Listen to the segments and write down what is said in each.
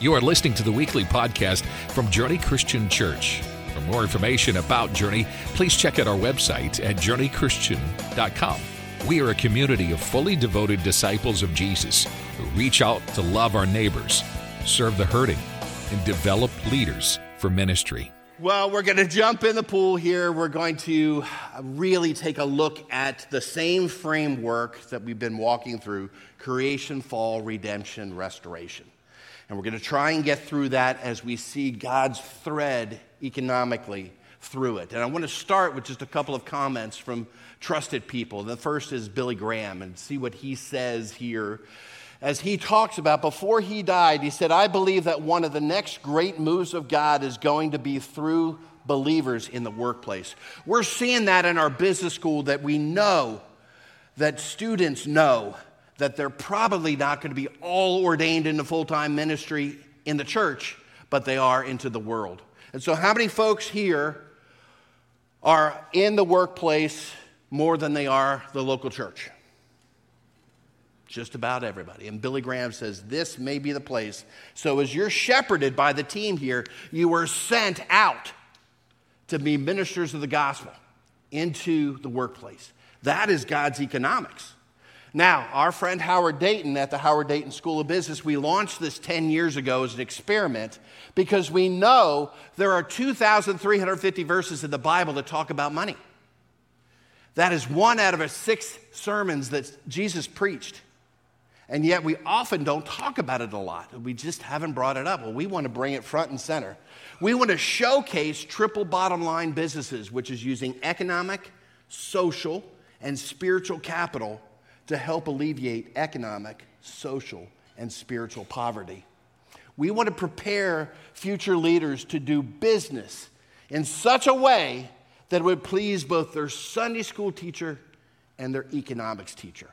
You are listening to the weekly podcast from Journey Christian Church. For more information about Journey, please check out our website at journeychristian.com. We are a community of fully devoted disciples of Jesus who reach out to love our neighbors, serve the hurting, and develop leaders for ministry. Well, we're going to jump in the pool here. We're going to really take a look at the same framework that we've been walking through creation, fall, redemption, restoration. And we're going to try and get through that as we see God's thread economically through it. And I want to start with just a couple of comments from trusted people. The first is Billy Graham and see what he says here as he talks about before he died, he said, I believe that one of the next great moves of God is going to be through believers in the workplace. We're seeing that in our business school that we know that students know that they're probably not going to be all ordained into full time ministry in the church, but they are into the world. And so, how many folks here are in the workplace more than they are the local church? Just about everybody. And Billy Graham says, This may be the place. So, as you're shepherded by the team here, you were sent out to be ministers of the gospel into the workplace. That is God's economics. Now, our friend Howard Dayton at the Howard Dayton School of Business, we launched this 10 years ago as an experiment because we know there are 2,350 verses in the Bible that talk about money. That is one out of six sermons that Jesus preached. And yet we often don't talk about it a lot. We just haven't brought it up. Well, we want to bring it front and center. We want to showcase triple bottom line businesses, which is using economic, social, and spiritual capital to help alleviate economic, social, and spiritual poverty. We want to prepare future leaders to do business in such a way that would please both their Sunday school teacher and their economics teacher.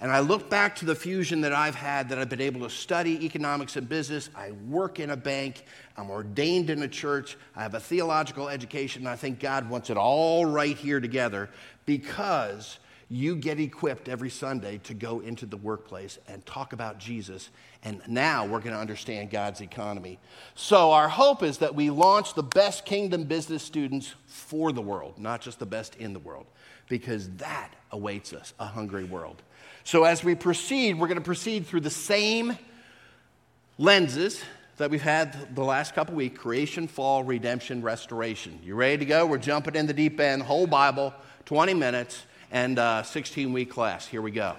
And I look back to the fusion that I've had that I've been able to study economics and business. I work in a bank. I'm ordained in a church. I have a theological education. And I think God wants it all right here together because you get equipped every Sunday to go into the workplace and talk about Jesus. And now we're going to understand God's economy. So, our hope is that we launch the best kingdom business students for the world, not just the best in the world, because that awaits us a hungry world. So, as we proceed, we're going to proceed through the same lenses that we've had the last couple weeks creation, fall, redemption, restoration. You ready to go? We're jumping in the deep end, whole Bible, 20 minutes, and 16 week class. Here we go.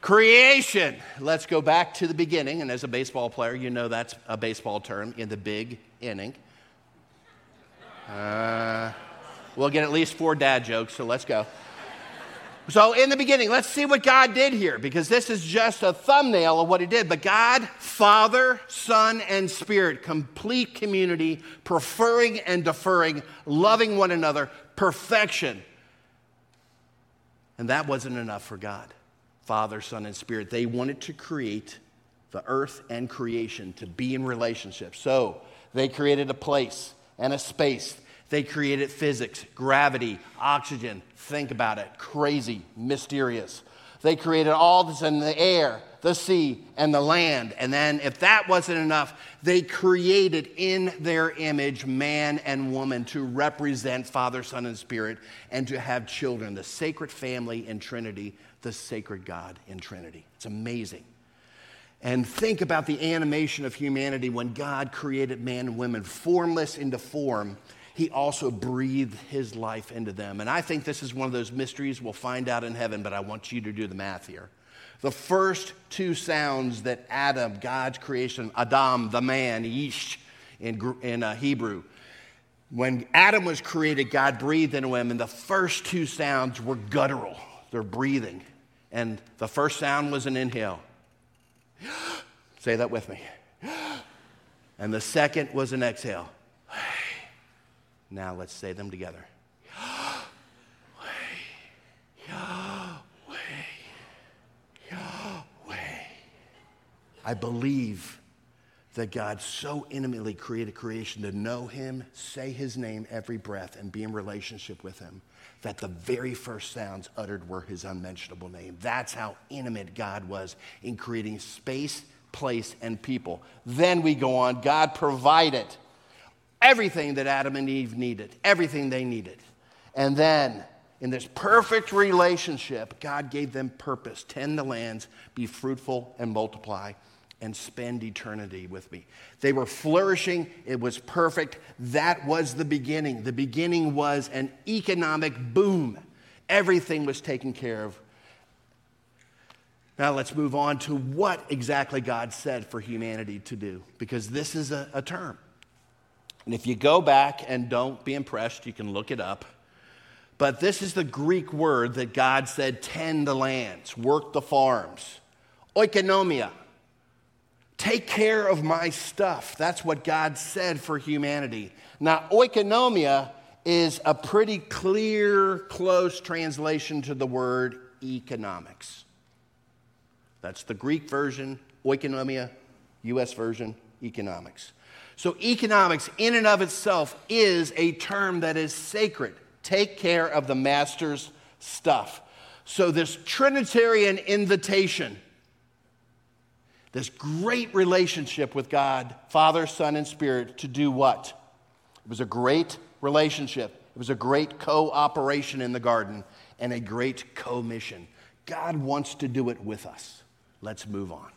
Creation. Let's go back to the beginning. And as a baseball player, you know that's a baseball term in the big inning. Uh, we'll get at least four dad jokes, so let's go. So, in the beginning, let's see what God did here because this is just a thumbnail of what He did. But God, Father, Son, and Spirit, complete community, preferring and deferring, loving one another, perfection. And that wasn't enough for God. Father, Son, and Spirit. They wanted to create the earth and creation to be in relationship. So, they created a place and a space they created physics, gravity, oxygen. Think about it crazy, mysterious. They created all this in the air, the sea, and the land. And then, if that wasn't enough, they created in their image man and woman to represent Father, Son, and Spirit and to have children, the sacred family in Trinity, the sacred God in Trinity. It's amazing. And think about the animation of humanity when God created man and women, formless into form he also breathed his life into them. And I think this is one of those mysteries we'll find out in heaven, but I want you to do the math here. The first two sounds that Adam, God's creation, Adam, the man, Ish in, in uh, Hebrew, when Adam was created, God breathed into him, and the first two sounds were guttural. They're breathing. And the first sound was an inhale. Say that with me. And the second was an exhale. Now let's say them together. I believe that God so intimately created creation to know Him, say His name every breath, and be in relationship with Him, that the very first sounds uttered were His unmentionable name. That's how intimate God was in creating space, place, and people. Then we go on, God provided everything that Adam and Eve needed, everything they needed. And then, in this perfect relationship, God gave them purpose tend the lands, be fruitful, and multiply, and spend eternity with me. They were flourishing, it was perfect. That was the beginning. The beginning was an economic boom, everything was taken care of. Now let's move on to what exactly God said for humanity to do, because this is a, a term. And if you go back and don't be impressed, you can look it up. But this is the Greek word that God said tend the lands, work the farms. Oikonomia. Take care of my stuff. That's what God said for humanity. Now, oikonomia is a pretty clear, close translation to the word economics. That's the Greek version, oikonomia, US version, economics. So, economics in and of itself is a term that is sacred. Take care of the master's stuff. So, this Trinitarian invitation, this great relationship with God, Father, Son, and Spirit, to do what? It was a great relationship. It was a great cooperation in the garden and a great commission. God wants to do it with us. Let's move on.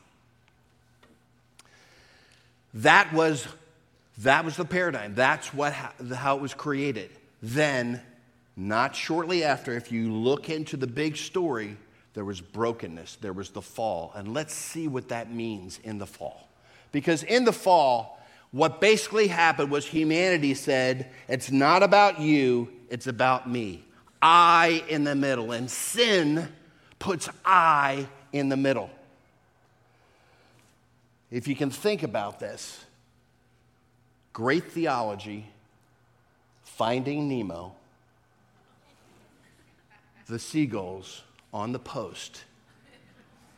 That was, that was the paradigm. That's what, how it was created. Then, not shortly after, if you look into the big story, there was brokenness, there was the fall. And let's see what that means in the fall. Because in the fall, what basically happened was humanity said, It's not about you, it's about me. I in the middle. And sin puts I in the middle if you can think about this, great theology, finding Nemo, the seagulls on the post.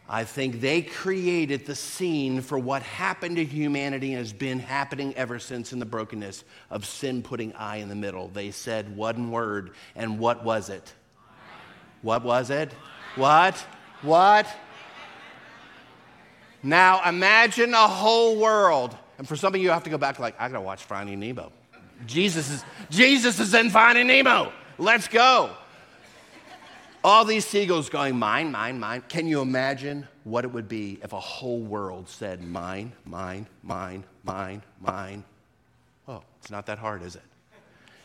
I think they created the scene for what happened to humanity and has been happening ever since in the brokenness of sin putting I in the middle. They said one word, and what was it? What was it? What? What? Now imagine a whole world. And for some of you, you have to go back like, I gotta watch Finding Nemo. Jesus is, Jesus is in Finding Nemo. Let's go. All these seagulls going, mine, mine, mine. Can you imagine what it would be if a whole world said, mine, mine, mine, mine, mine? Oh, it's not that hard, is it?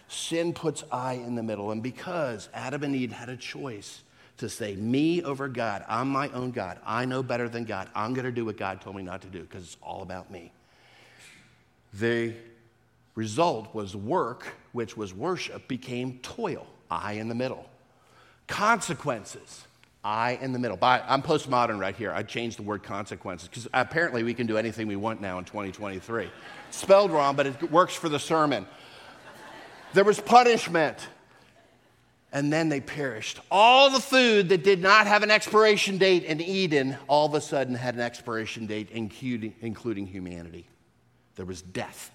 Sin puts I in the middle. And because Adam and Eve had a choice, to say, me over God. I'm my own God. I know better than God. I'm going to do what God told me not to do because it's all about me. The result was work, which was worship, became toil. I in the middle. Consequences. I in the middle. I'm postmodern right here. I changed the word consequences because apparently we can do anything we want now in 2023. Spelled wrong, but it works for the sermon. There was punishment and then they perished. All the food that did not have an expiration date in Eden all of a sudden had an expiration date, including, including humanity. There was death.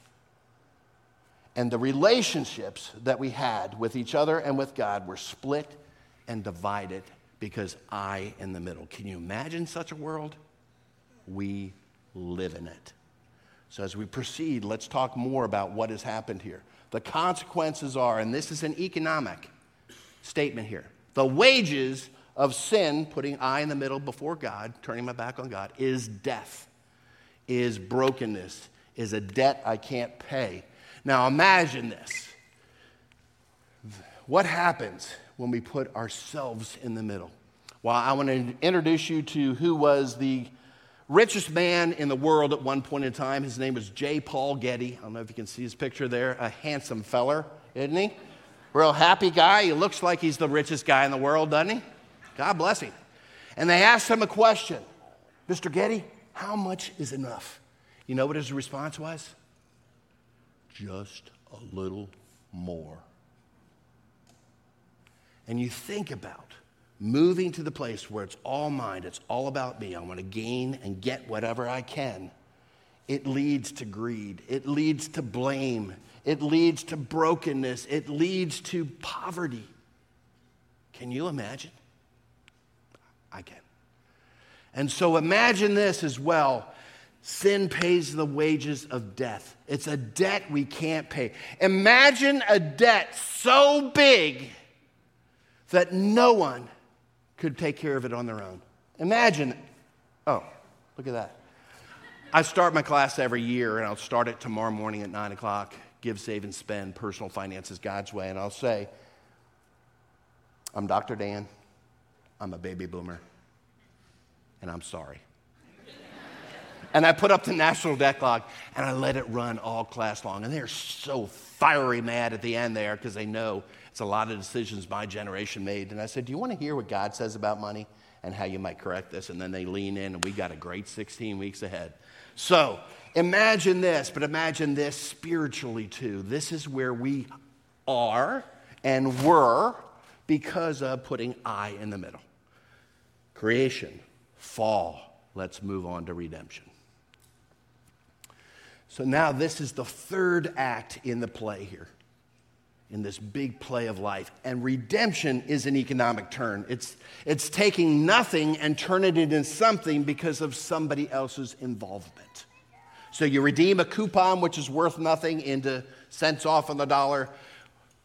And the relationships that we had with each other and with God were split and divided because I in the middle. Can you imagine such a world? We live in it. So, as we proceed, let's talk more about what has happened here. The consequences are, and this is an economic statement here. The wages of sin, putting I in the middle before God, turning my back on God, is death, is brokenness, is a debt I can't pay. Now imagine this. What happens when we put ourselves in the middle? Well, I want to introduce you to who was the richest man in the world at one point in time. His name was J. Paul Getty. I don't know if you can see his picture there. A handsome feller, isn't he? Real happy guy. He looks like he's the richest guy in the world, doesn't he? God bless him. And they asked him a question Mr. Getty, how much is enough? You know what his response was? Just a little more. And you think about moving to the place where it's all mine, it's all about me. I want to gain and get whatever I can. It leads to greed, it leads to blame, it leads to brokenness, it leads to poverty. Can you imagine? I can. And so imagine this as well. Sin pays the wages of death. It's a debt we can't pay. Imagine a debt so big that no one could take care of it on their own. Imagine, oh, look at that. I start my class every year, and I'll start it tomorrow morning at 9 o'clock. Give, save, and spend personal finances God's way. And I'll say, I'm Dr. Dan. I'm a baby boomer. And I'm sorry. and I put up the national debt clock and I let it run all class long. And they're so fiery mad at the end there because they know it's a lot of decisions my generation made. And I said, Do you want to hear what God says about money and how you might correct this? And then they lean in, and we got a great 16 weeks ahead. So imagine this, but imagine this spiritually too. This is where we are and were because of putting I in the middle. Creation, fall. Let's move on to redemption. So now this is the third act in the play here, in this big play of life. And redemption is an economic turn. It's, it's taking nothing and turning it into something because of somebody else's involvement. So you redeem a coupon which is worth nothing into cents off on the dollar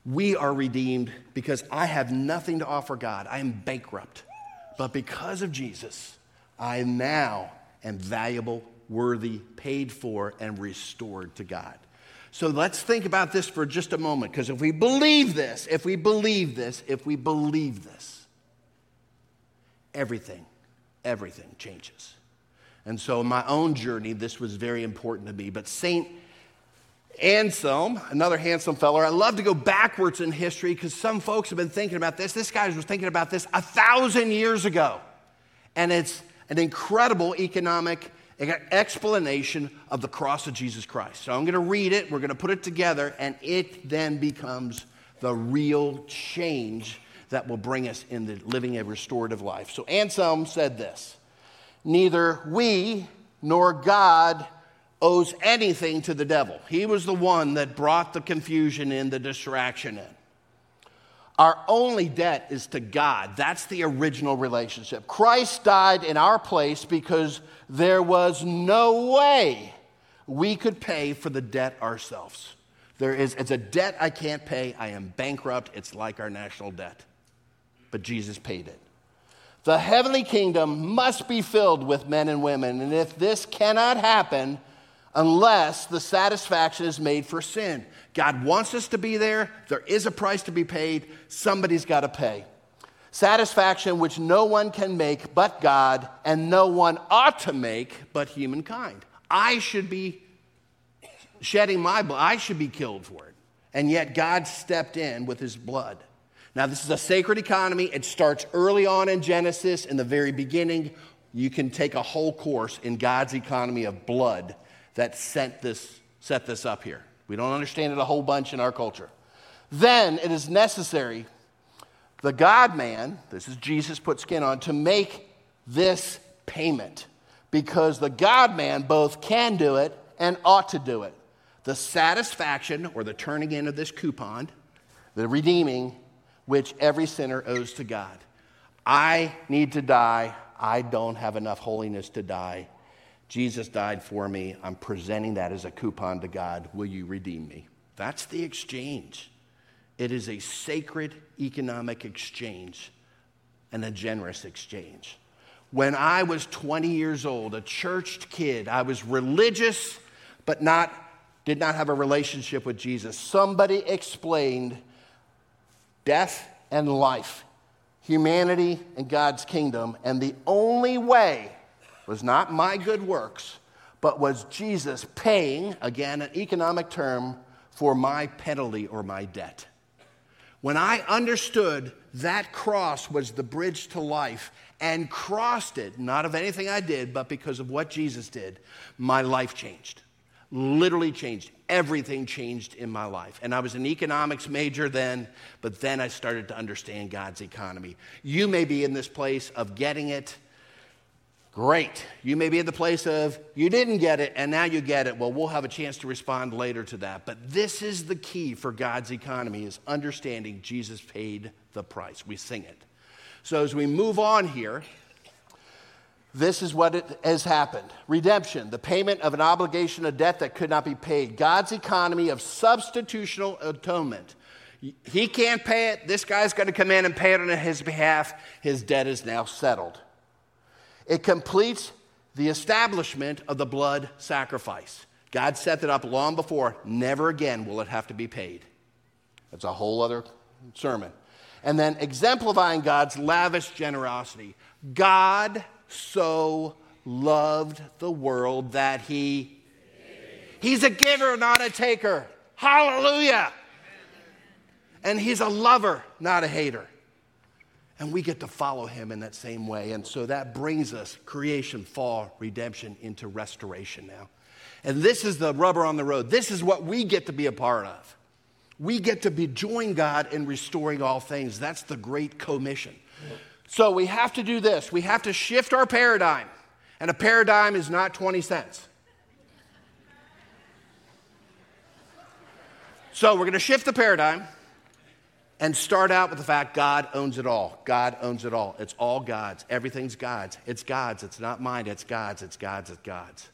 we are redeemed because I have nothing to offer God. I am bankrupt. But because of Jesus, I now am valuable, worthy, paid for, and restored to God. So let's think about this for just a moment because if we believe this, if we believe this, if we believe this, everything, everything changes. And so in my own journey, this was very important to me. But St. Anselm, another handsome feller. I love to go backwards in history because some folks have been thinking about this. This guy was thinking about this a thousand years ago. And it's an incredible economic explanation of the cross of Jesus Christ. So I'm going to read it, we're going to put it together, and it then becomes the real change that will bring us into living a restorative life. So Anselm said this Neither we nor God owes anything to the devil. He was the one that brought the confusion in, the distraction in. Our only debt is to God. That's the original relationship. Christ died in our place because there was no way we could pay for the debt ourselves. There is, it's a debt I can't pay. I am bankrupt. It's like our national debt. But Jesus paid it. The heavenly kingdom must be filled with men and women. And if this cannot happen, unless the satisfaction is made for sin. God wants us to be there. There is a price to be paid. Somebody's got to pay. Satisfaction which no one can make but God, and no one ought to make but humankind. I should be shedding my blood, I should be killed for it. And yet God stepped in with his blood. Now, this is a sacred economy. It starts early on in Genesis, in the very beginning. You can take a whole course in God's economy of blood that sent this, set this up here. We don't understand it a whole bunch in our culture. Then it is necessary, the God man, this is Jesus put skin on, to make this payment because the God man both can do it and ought to do it. The satisfaction or the turning in of this coupon, the redeeming, which every sinner owes to God. I need to die. I don't have enough holiness to die. Jesus died for me. I'm presenting that as a coupon to God. Will you redeem me? That's the exchange. It is a sacred economic exchange and a generous exchange. When I was 20 years old, a churched kid, I was religious, but not, did not have a relationship with Jesus. Somebody explained death and life, humanity and God's kingdom, and the only way was not my good works, but was Jesus paying, again, an economic term, for my penalty or my debt. When I understood that cross was the bridge to life and crossed it, not of anything I did, but because of what Jesus did, my life changed. Literally changed. Everything changed in my life. And I was an economics major then, but then I started to understand God's economy. You may be in this place of getting it Great. You may be at the place of you didn't get it and now you get it. Well, we'll have a chance to respond later to that. But this is the key for God's economy is understanding Jesus paid the price. We sing it. So as we move on here, This is what it has happened redemption, the payment of an obligation, a debt that could not be paid. God's economy of substitutional atonement. He can't pay it. This guy's going to come in and pay it on his behalf. His debt is now settled. It completes the establishment of the blood sacrifice. God set that up long before. Never again will it have to be paid. That's a whole other sermon. And then exemplifying God's lavish generosity. God so loved the world that he He's a giver, not a taker. Hallelujah. And he's a lover, not a hater. And we get to follow him in that same way. And so that brings us creation, fall, redemption into restoration now. And this is the rubber on the road. This is what we get to be a part of. We get to be join God in restoring all things. That's the great commission. So we have to do this. We have to shift our paradigm. And a paradigm is not 20 cents. So we're going to shift the paradigm and start out with the fact God owns it all. God owns it all. It's all God's. Everything's God's. It's God's. It's not mine. It's God's. It's God's. It's God's.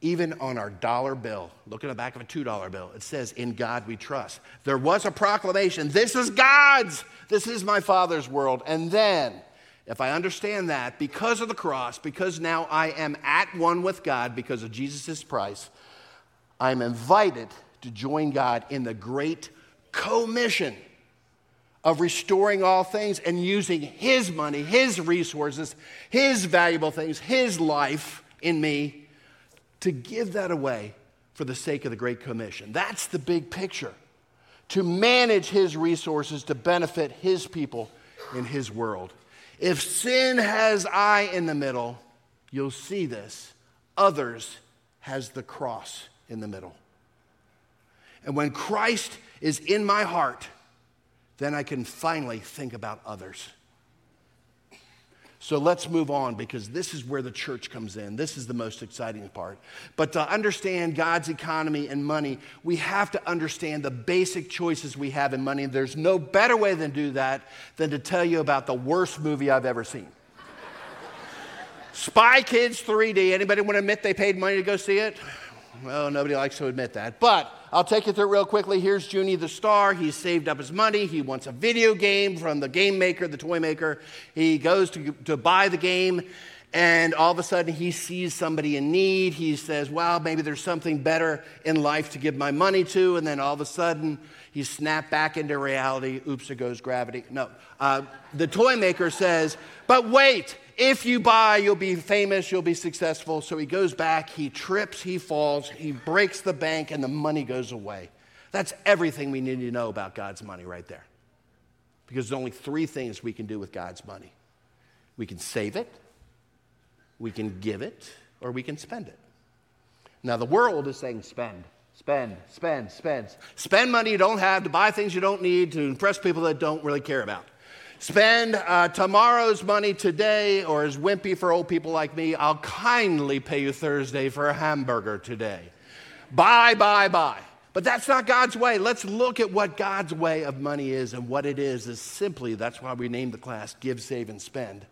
Even on our dollar bill, look at the back of a $2 bill, it says, In God we trust. There was a proclamation this is God's. This is my Father's world. And then if I understand that, because of the cross, because now I am at one with God because of Jesus' price, I'm invited to join God in the great commission of restoring all things and using His money, His resources, His valuable things, His life in me to give that away for the sake of the Great Commission. That's the big picture. To manage His resources to benefit His people in His world. If sin has I in the middle, you'll see this. Others has the cross in the middle. And when Christ is in my heart, then I can finally think about others. So let's move on because this is where the church comes in. This is the most exciting part. But to understand God's economy and money, we have to understand the basic choices we have in money. There's no better way than to do that than to tell you about the worst movie I've ever seen. Spy Kids 3D. Anybody want to admit they paid money to go see it? Well, nobody likes to admit that. But I'll take you through real quickly. Here's Juni the star. He's saved up his money. He wants a video game from the game maker, the toy maker. He goes to, to buy the game, and all of a sudden he sees somebody in need. He says, Well, maybe there's something better in life to give my money to. And then all of a sudden he's snapped back into reality. Oops, there goes gravity. No. Uh, the toy maker says, But wait, if you buy, you'll be famous, you'll be successful. So he goes back, he trips, he falls, he breaks the bank, and the money goes away. That's everything we need to know about God's money right there. Because there's only three things we can do with God's money we can save it, we can give it, or we can spend it. Now, the world is saying spend. Spend, spend, spend. Spend money you don't have to buy things you don't need to impress people that don't really care about. Spend uh, tomorrow's money today, or as wimpy for old people like me, I'll kindly pay you Thursday for a hamburger today. Buy, buy, buy. But that's not God's way. Let's look at what God's way of money is, and what it is is simply that's why we named the class Give, Save, and Spend.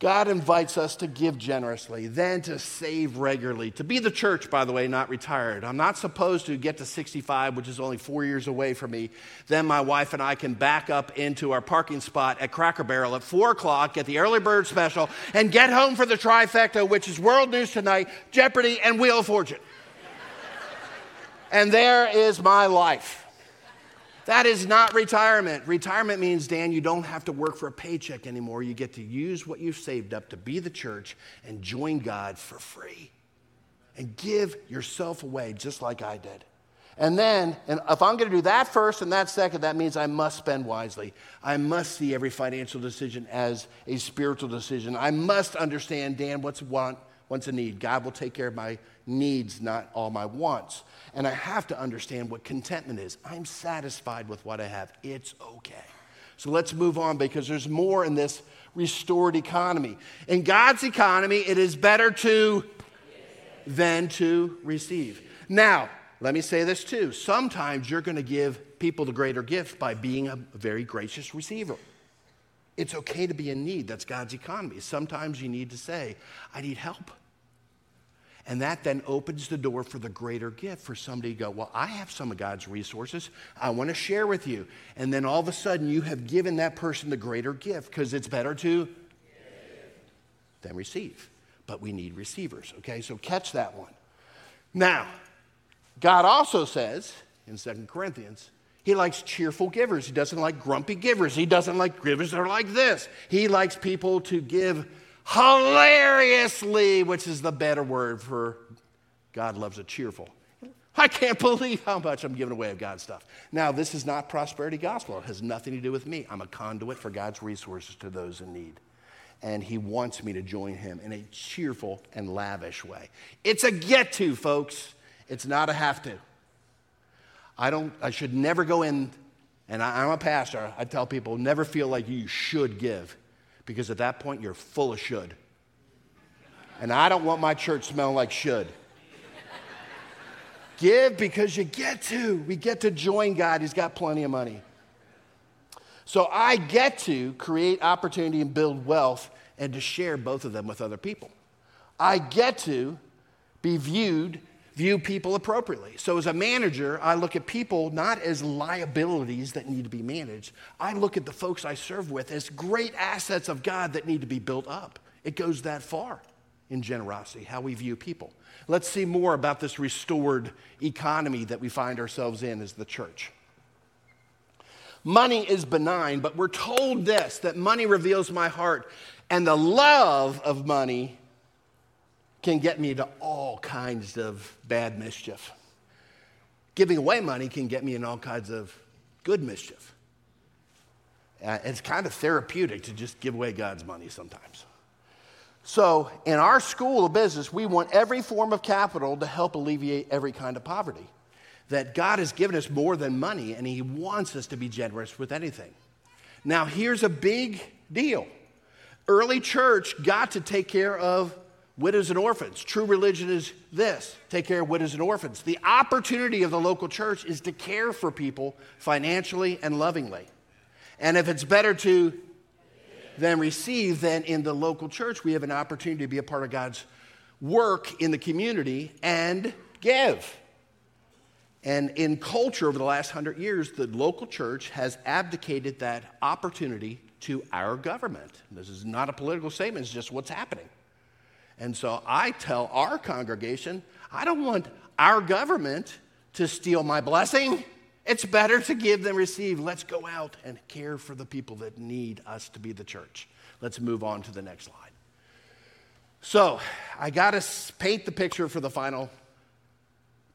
God invites us to give generously, then to save regularly, to be the church, by the way, not retired. I'm not supposed to get to 65, which is only four years away from me. Then my wife and I can back up into our parking spot at Cracker Barrel at 4 o'clock, get the early bird special, and get home for the trifecta, which is World News Tonight, Jeopardy, and Wheel of Fortune. and there is my life. That is not retirement. Retirement means, Dan, you don't have to work for a paycheck anymore. You get to use what you've saved up to be the church and join God for free and give yourself away just like I did. And then, and if I'm going to do that first and that second, that means I must spend wisely. I must see every financial decision as a spiritual decision. I must understand, Dan, what's want, what's a need. God will take care of my needs, not all my wants. And I have to understand what contentment is. I'm satisfied with what I have. It's okay. So let's move on because there's more in this restored economy. In God's economy, it is better to than to receive. Now, let me say this too. Sometimes you're going to give people the greater gift by being a very gracious receiver. It's okay to be in need. That's God's economy. Sometimes you need to say, I need help. And that then opens the door for the greater gift for somebody to go, Well, I have some of God's resources. I want to share with you. And then all of a sudden, you have given that person the greater gift because it's better to than receive. But we need receivers, okay? So catch that one. Now, God also says in Second Corinthians, he likes cheerful givers. He doesn't like grumpy givers. He doesn't like givers that are like this. He likes people to give hilariously, which is the better word for God loves a cheerful. I can't believe how much I'm giving away of God's stuff. Now, this is not prosperity gospel. It has nothing to do with me. I'm a conduit for God's resources to those in need. And He wants me to join Him in a cheerful and lavish way. It's a get to, folks. It's not a have to. I don't, I should never go in, and I, I'm a pastor. I tell people never feel like you should give because at that point you're full of should. And I don't want my church smelling like should. Give because you get to. We get to join God. He's got plenty of money. So I get to create opportunity and build wealth and to share both of them with other people. I get to be viewed view people appropriately. So, as a manager, I look at people not as liabilities that need to be managed. I look at the folks I serve with as great assets of God that need to be built up. It goes that far in generosity, how we view people. Let's see more about this restored economy that we find ourselves in as the church. Money is benign, but we're told this that money reveals my heart, and the love of money can get me to all kinds of bad mischief. Giving away money can get me in all kinds of good mischief. Uh, it's kind of therapeutic to just give away God's money sometimes. So, in our school of business, we want every form of capital to help alleviate every kind of poverty. That God has given us more than money, and He wants us to be generous with anything. Now, here's a big deal early church got to take care of widows and orphans. True religion is this take care of widows and orphans. The opportunity of the local church is to care for people financially and lovingly. And if it's better to than receive, then in the local church, we have an opportunity to be a part of God's work in the community and give. And in culture over the last hundred years, the local church has abdicated that opportunity to our government. This is not a political statement, it's just what's happening. And so I tell our congregation, I don't want our government to steal my blessing. It's better to give than receive. Let's go out and care for the people that need us to be the church. Let's move on to the next slide. So, I got to paint the picture for the final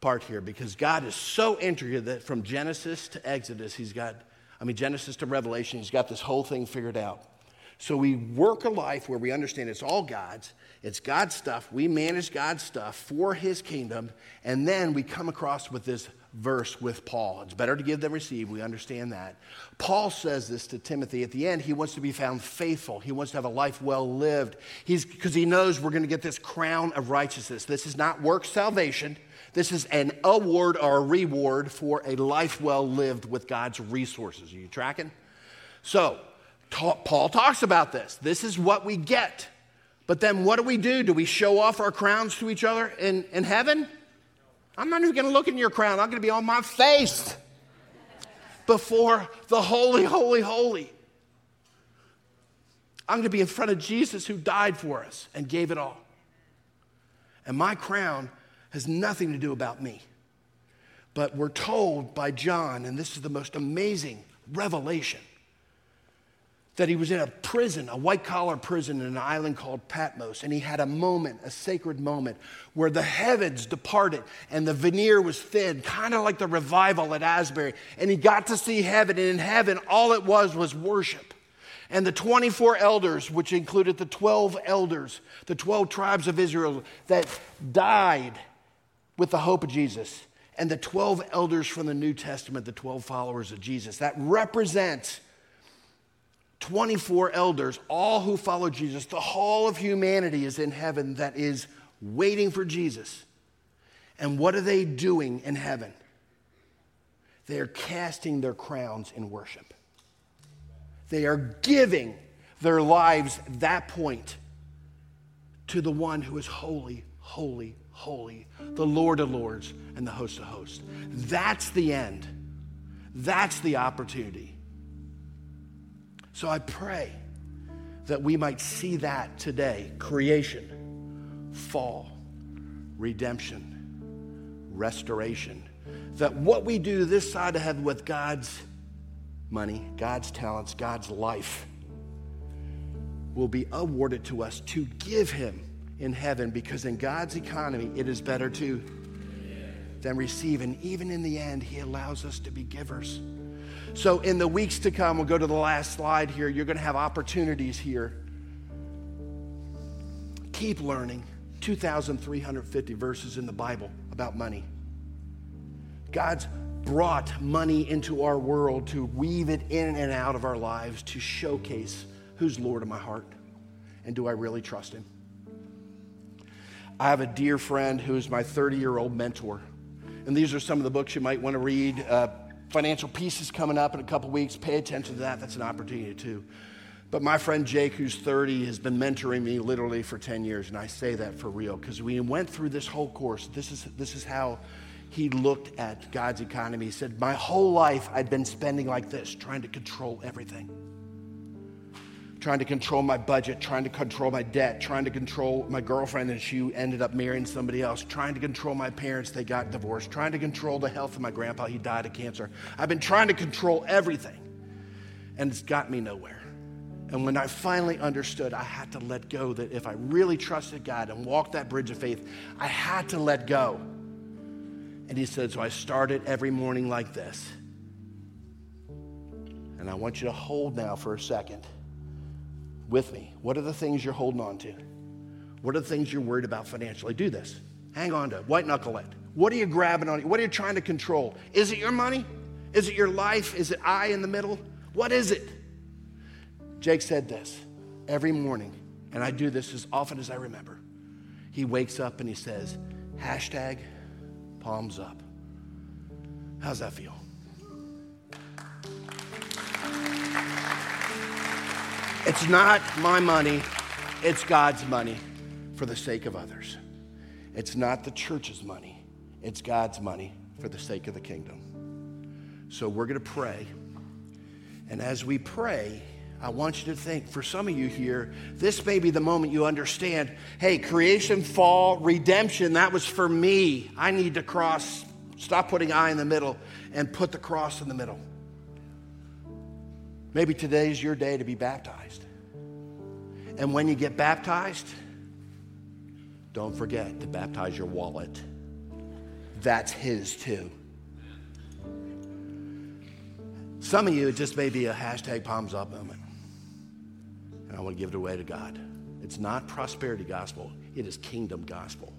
part here because God is so intricate that from Genesis to Exodus, He's got, I mean, Genesis to Revelation, He's got this whole thing figured out. So we work a life where we understand it's all God's, it's God's stuff. We manage God's stuff for His kingdom. And then we come across with this verse with Paul. It's better to give than receive. We understand that. Paul says this to Timothy at the end. He wants to be found faithful. He wants to have a life well lived. He's because he knows we're going to get this crown of righteousness. This is not work salvation. This is an award or a reward for a life well lived with God's resources. Are you tracking? So, Paul talks about this. This is what we get. But then what do we do? Do we show off our crowns to each other in, in heaven? I'm not even going to look in your crown. I'm going to be on my face before the holy, holy, holy. I'm going to be in front of Jesus who died for us and gave it all. And my crown has nothing to do about me. But we're told by John, and this is the most amazing revelation that he was in a prison, a white collar prison in an island called Patmos, and he had a moment, a sacred moment, where the heavens departed and the veneer was thin, kind of like the revival at Asbury. And he got to see heaven, and in heaven, all it was was worship. And the 24 elders, which included the 12 elders, the 12 tribes of Israel that died with the hope of Jesus, and the 12 elders from the New Testament, the 12 followers of Jesus, that represents 24 elders, all who follow Jesus, the whole of humanity is in heaven that is waiting for Jesus. And what are they doing in heaven? They are casting their crowns in worship. They are giving their lives at that point to the one who is holy, holy, holy, the Lord of Lords and the host of hosts. That's the end. That's the opportunity. So I pray that we might see that today creation, fall, redemption, restoration. That what we do this side of heaven with God's money, God's talents, God's life will be awarded to us to give Him in heaven because in God's economy, it is better to than receive. And even in the end, He allows us to be givers. So, in the weeks to come, we'll go to the last slide here. You're going to have opportunities here. Keep learning. 2,350 verses in the Bible about money. God's brought money into our world to weave it in and out of our lives to showcase who's Lord of my heart and do I really trust Him. I have a dear friend who's my 30 year old mentor. And these are some of the books you might want to read. Uh, Financial Peace is coming up in a couple weeks. Pay attention to that. That's an opportunity too. But my friend Jake, who's 30, has been mentoring me literally for 10 years, and I say that for real because we went through this whole course. This is, this is how he looked at God's economy. He said, My whole life I'd been spending like this, trying to control everything. Trying to control my budget, trying to control my debt, trying to control my girlfriend, and she ended up marrying somebody else, trying to control my parents, they got divorced, trying to control the health of my grandpa, he died of cancer. I've been trying to control everything, and it's got me nowhere. And when I finally understood, I had to let go that if I really trusted God and walked that bridge of faith, I had to let go. And he said, So I started every morning like this. And I want you to hold now for a second with me. What are the things you're holding on to? What are the things you're worried about financially? Do this. Hang on to it. White knuckle it. What are you grabbing on? What are you trying to control? Is it your money? Is it your life? Is it I in the middle? What is it? Jake said this every morning, and I do this as often as I remember. He wakes up and he says, hashtag palms up. How's that feel? It's not my money, it's God's money for the sake of others. It's not the church's money, it's God's money for the sake of the kingdom. So we're going to pray. And as we pray, I want you to think, for some of you here, this may be the moment you understand hey, creation, fall, redemption, that was for me. I need to cross, stop putting I in the middle and put the cross in the middle. Maybe today is your day to be baptized. And when you get baptized, don't forget to baptize your wallet. That's his too. Some of you, it just may be a hashtag palms up moment and I want to give it away to God. It's not prosperity gospel, it is kingdom gospel.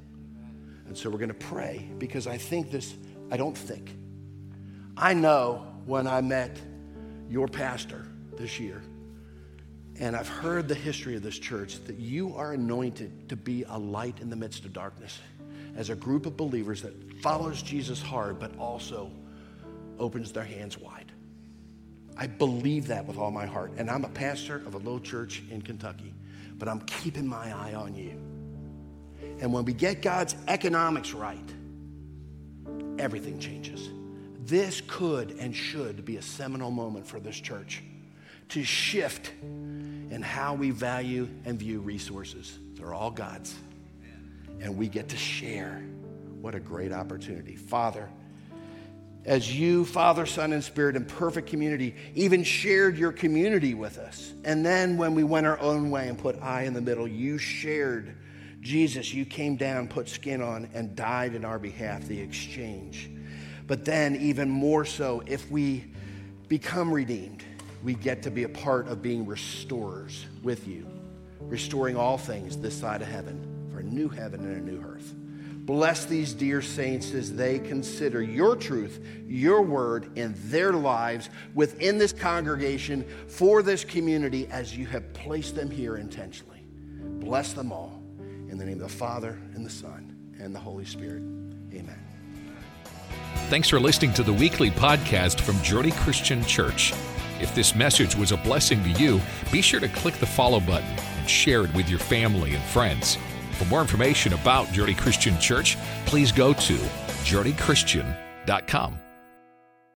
And so we're going to pray because I think this, I don't think. I know when I met your pastor this year, and I've heard the history of this church that you are anointed to be a light in the midst of darkness as a group of believers that follows Jesus hard, but also opens their hands wide. I believe that with all my heart. And I'm a pastor of a little church in Kentucky, but I'm keeping my eye on you. And when we get God's economics right, everything changes. This could and should be a seminal moment for this church to shift in how we value and view resources. They're all God's. And we get to share. What a great opportunity. Father, as you, Father, Son, and Spirit, in perfect community, even shared your community with us. And then when we went our own way and put I in the middle, you shared Jesus. You came down, put skin on, and died in our behalf, the exchange. But then, even more so, if we become redeemed, we get to be a part of being restorers with you, restoring all things this side of heaven for a new heaven and a new earth. Bless these dear saints as they consider your truth, your word in their lives within this congregation for this community as you have placed them here intentionally. Bless them all. In the name of the Father, and the Son, and the Holy Spirit. Amen. Thanks for listening to the weekly podcast from Journey Christian Church. If this message was a blessing to you, be sure to click the follow button and share it with your family and friends. For more information about Journey Christian Church, please go to journeychristian.com.